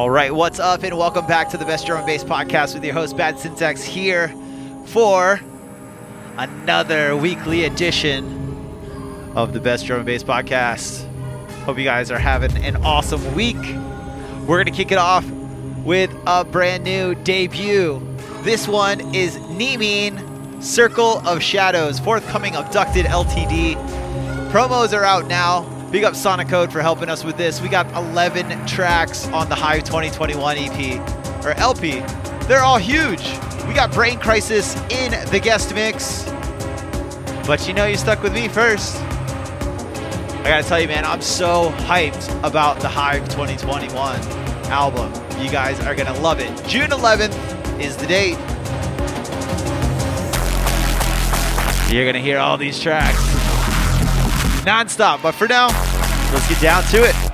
All right, what's up, and welcome back to the Best Drum and Bass Podcast with your host Bad Syntax here for another weekly edition of the Best Drum and Bass Podcast. Hope you guys are having an awesome week. We're gonna kick it off with a brand new debut. This one is Neemeen Circle of Shadows, forthcoming Abducted LTD. Promos are out now. Big up Sonic Code for helping us with this. We got 11 tracks on the Hive 2021 EP or LP. They're all huge. We got Brain Crisis in the guest mix. But you know you stuck with me first. I gotta tell you, man, I'm so hyped about the Hive 2021 album. You guys are gonna love it. June 11th is the date. You're gonna hear all these tracks non-stop. But for now, let's get down to it.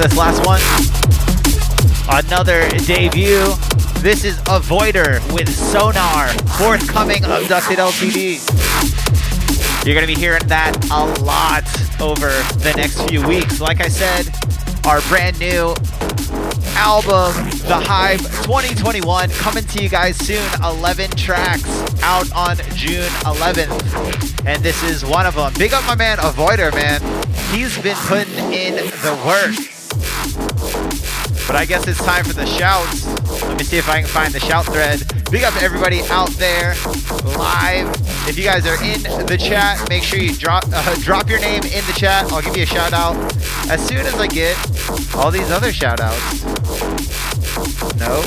This last one. Another debut. This is Avoider with Sonar, forthcoming Abducted LTD. You're going to be hearing that a lot over the next few weeks. Like I said, our brand new album, The Hive 2021, coming to you guys soon. 11 tracks out on June 11th. And this is one of them. Big up my man, Avoider, man. He's been putting in the work. But I guess it's time for the shouts. Let me see if I can find the shout thread. Big up everybody out there live. If you guys are in the chat, make sure you drop uh, drop your name in the chat. I'll give you a shout out as soon as I get all these other shout outs. No.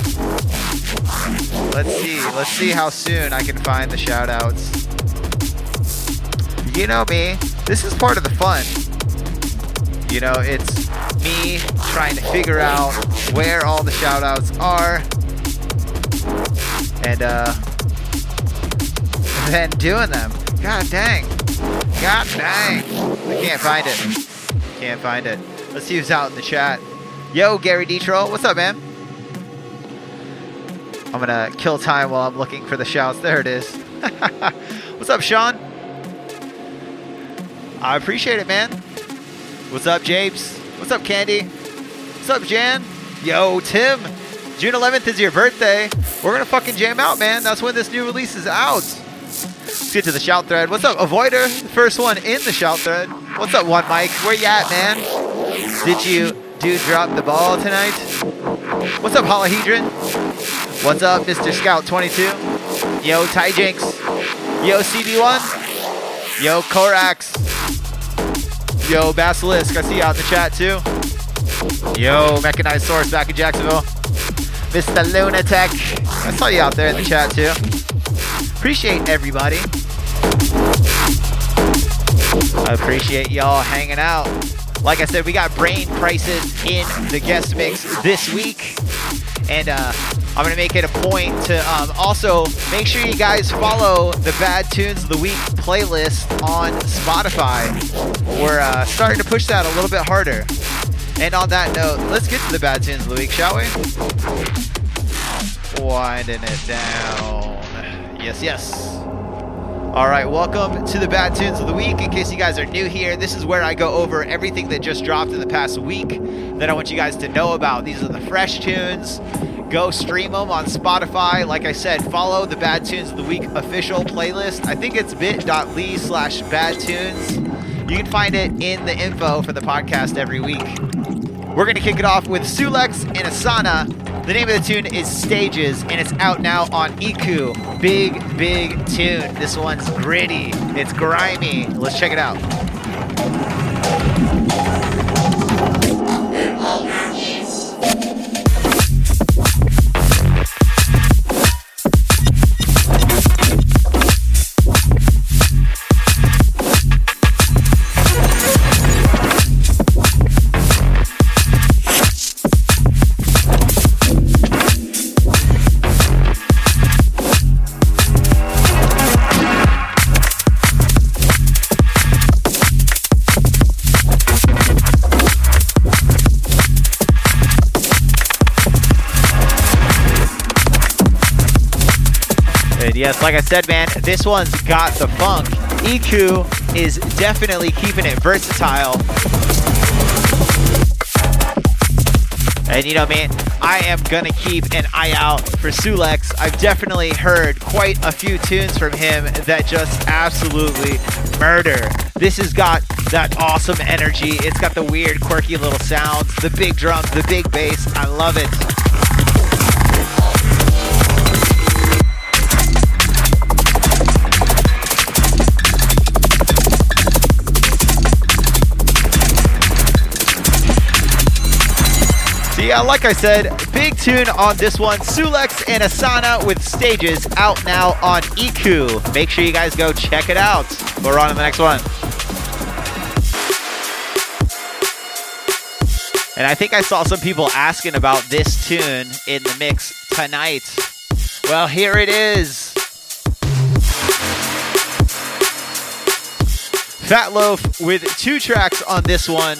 Let's see. Let's see how soon I can find the shout outs. You know me. This is part of the fun. You know, it's me trying to figure out where all the shout outs are and uh then doing them. God dang. God dang. I can't find it. Can't find it. Let's see who's out in the chat. Yo, Gary Detro, what's up, man? I'm gonna kill time while I'm looking for the shouts. There it is. what's up, Sean? I appreciate it, man. What's up, Japes? What's up, Candy? What's up, Jan? Yo, Tim. June 11th is your birthday. We're gonna fucking jam out, man. That's when this new release is out. Let's get to the shout thread. What's up, Avoider? First one in the shout thread. What's up, One Mike? Where you at, man? Did you do drop the ball tonight? What's up, Holohedron? What's up, Mr. Scout 22? Yo, Ty Jinx. Yo, CB1. Yo, Korax. Yo, Basilisk, I see you out in the chat too. Yo, Mechanized Source back in Jacksonville. Mr. Lunatic, I saw you out there in the chat too. Appreciate everybody. I appreciate y'all hanging out. Like I said, we got Brain Crisis in the guest mix this week. And uh, I'm going to make it a point to um, also make sure you guys follow the Bad Tunes of the Week playlist on Spotify. We're uh, starting to push that a little bit harder. And on that note, let's get to the Bad Tunes of the Week, shall we? Winding it down. Yes, yes. All right, welcome to the Bad Tunes of the Week. In case you guys are new here, this is where I go over everything that just dropped in the past week that I want you guys to know about. These are the fresh tunes. Go stream them on Spotify. Like I said, follow the Bad Tunes of the Week official playlist. I think it's bit.ly slash bad tunes. You can find it in the info for the podcast every week. We're going to kick it off with Sulex and Asana. The name of the tune is Stages, and it's out now on Iku. Big, big tune. This one's gritty. It's grimy. Let's check it out. Like I said, man, this one's got the funk. EQ is definitely keeping it versatile. And you know, man, I am gonna keep an eye out for Sulex. I've definitely heard quite a few tunes from him that just absolutely murder. This has got that awesome energy. It's got the weird, quirky little sounds, the big drums, the big bass. I love it. Yeah, like I said, big tune on this one. Sulex and Asana with stages out now on EQ. Make sure you guys go check it out. We're on to the next one. And I think I saw some people asking about this tune in the mix tonight. Well, here it is. Fat Loaf with two tracks on this one.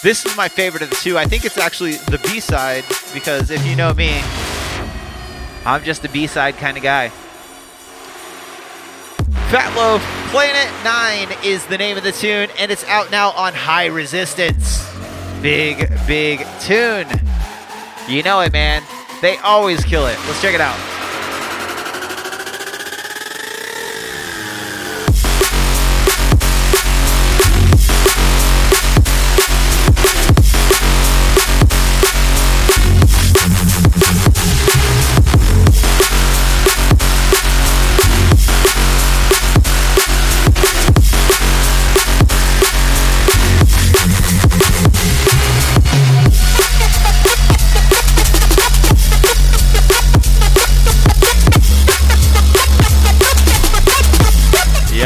This is my favorite of the two. I think it's actually the B side because if you know me, I'm just a B side kind of guy. Fat Loaf Planet 9 is the name of the tune, and it's out now on High Resistance. Big, big tune. You know it, man. They always kill it. Let's check it out.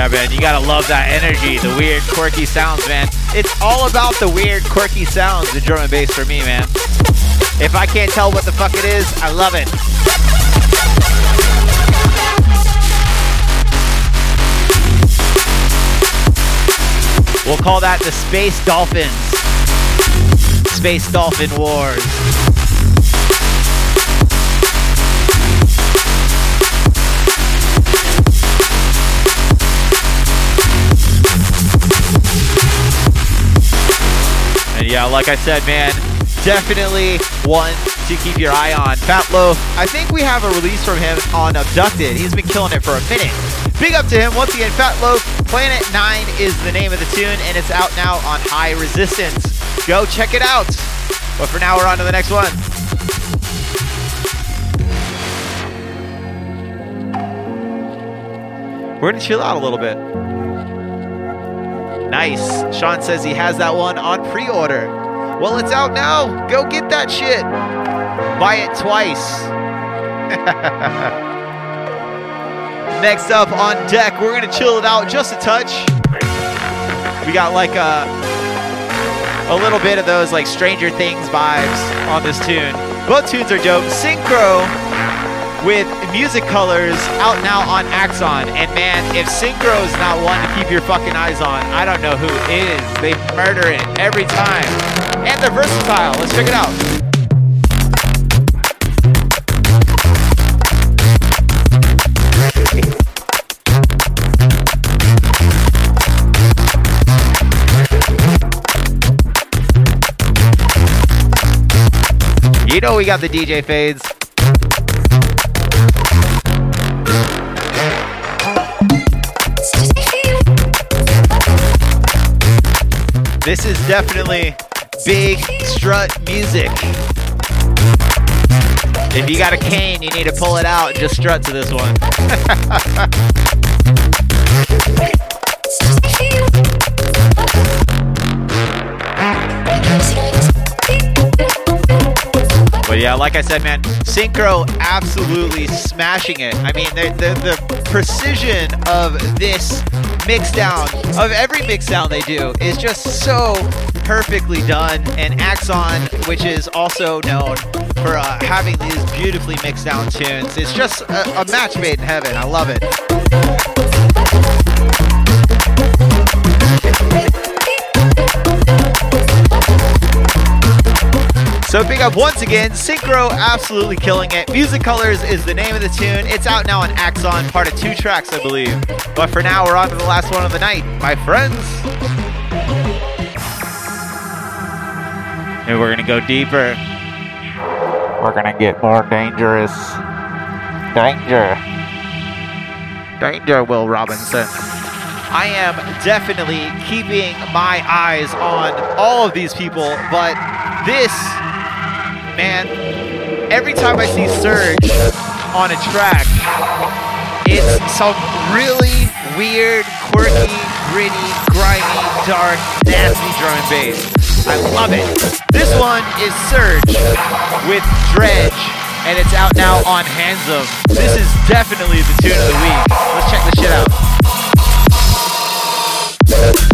Yeah, man, you gotta love that energy, the weird, quirky sounds, man. It's all about the weird, quirky sounds, the drum and bass for me, man. If I can't tell what the fuck it is, I love it. We'll call that the Space Dolphins. Space Dolphin Wars. Yeah, like I said, man, definitely one to keep your eye on. Fat Loaf, I think we have a release from him on Abducted. He's been killing it for a minute. Big up to him. Once again, Fat Loaf, Planet 9 is the name of the tune, and it's out now on High Resistance. Go check it out. But for now, we're on to the next one. We're going to chill out a little bit. Nice. Sean says he has that one on pre order. Well, it's out now. Go get that shit. Buy it twice. Next up on deck, we're to chill it out just a touch. We got like a, a little bit of those like Stranger Things vibes on this tune. Both tunes are dope. Synchro with music colors out now on Axon. And man, if Synchro is not one to keep your fucking eyes on, I don't know who is. They murder it every time. And they're versatile. Let's check it out. You know we got the DJ fades. This is definitely big strut music. If you got a cane, you need to pull it out and just strut to this one. But yeah, like I said, man, Synchro absolutely smashing it. I mean, the, the, the precision of this mix down, of every mix down they do, is just so perfectly done. And Axon, which is also known for uh, having these beautifully mixed down tunes, it's just a, a match made in heaven. I love it. So big up once again, Synchro absolutely killing it. Music Colors is the name of the tune. It's out now on Axon, part of two tracks, I believe. But for now, we're on to the last one of the night, my friends. And we're gonna go deeper. We're gonna get more dangerous. Danger. Danger, Will Robinson. I am definitely keeping my eyes on all of these people, but this man, every time I see Surge on a track, it's some really weird, quirky, gritty, grimy, dark, nasty drum and bass. I love it. This one is Surge with Dredge, and it's out now on Handsome. This is definitely the tune of the week. Let's check this shit out.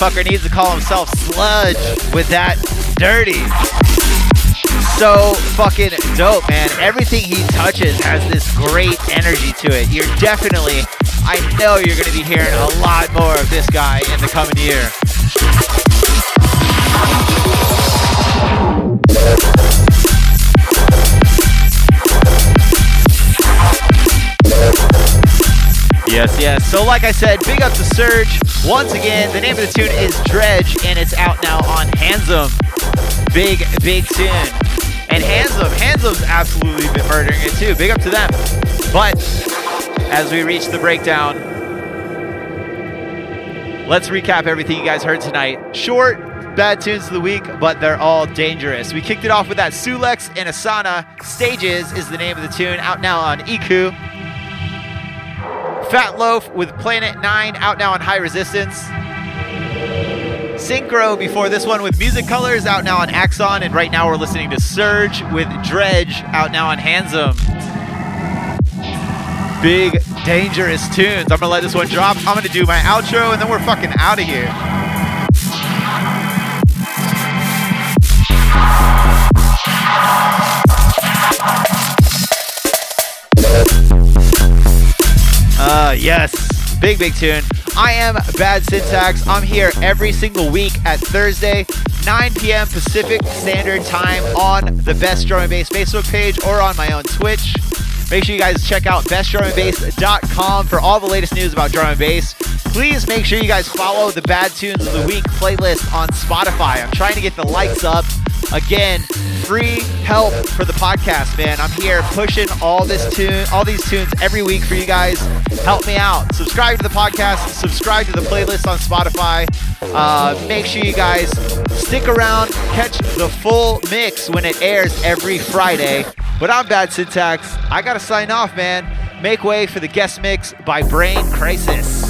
Motherfucker needs to call himself Sludge with that dirty. So fucking dope, man. Everything he touches has this great energy to it. You're definitely, I know you're going to be hearing a lot more of this guy in the coming year. Yes, yes. So, like I said, big up to Surge. Once again, the name of the tune is Dredge, and it's out now on Handsome. Big, big tune. And Handsome, Handsome's absolutely been murdering it too. Big up to them. But as we reach the breakdown, let's recap everything you guys heard tonight. Short, bad tunes of the week, but they're all dangerous. We kicked it off with that Sulex and Asana. Stages is the name of the tune, out now on Iku. Fat Loaf with Planet 9 out now on High Resistance. Synchro before this one with Music Colors out now on Axon. And right now we're listening to Surge with Dredge out now on Handsome. Big, dangerous tunes. I'm to let this one drop. I'm to do my outro and then we're fucking out of here. Yes. Big, big tune. I am Bad Syntax. I'm here every single week at Thursday, 9 p.m. Pacific Standard Time on the Best Drum and Bass Facebook page or on my own Twitch. Make sure you guys check out bestdrumandbass.com for all the latest news about drum and bass. Please make sure you guys follow the Bad Tunes of the Week playlist on Spotify. I'm trying to get the likes up. Again, free help for the podcast, man. I'm here pushing all this tune, all these tunes every week for you guys. Help me out. Subscribe to the podcast. Subscribe to the playlist on Spotify. Uh, make sure you guys stick around, catch the full mix when it airs every Friday. But I'm Bad Syntax. I gotta sign off, man. Make way for the guest mix by Brain Crisis.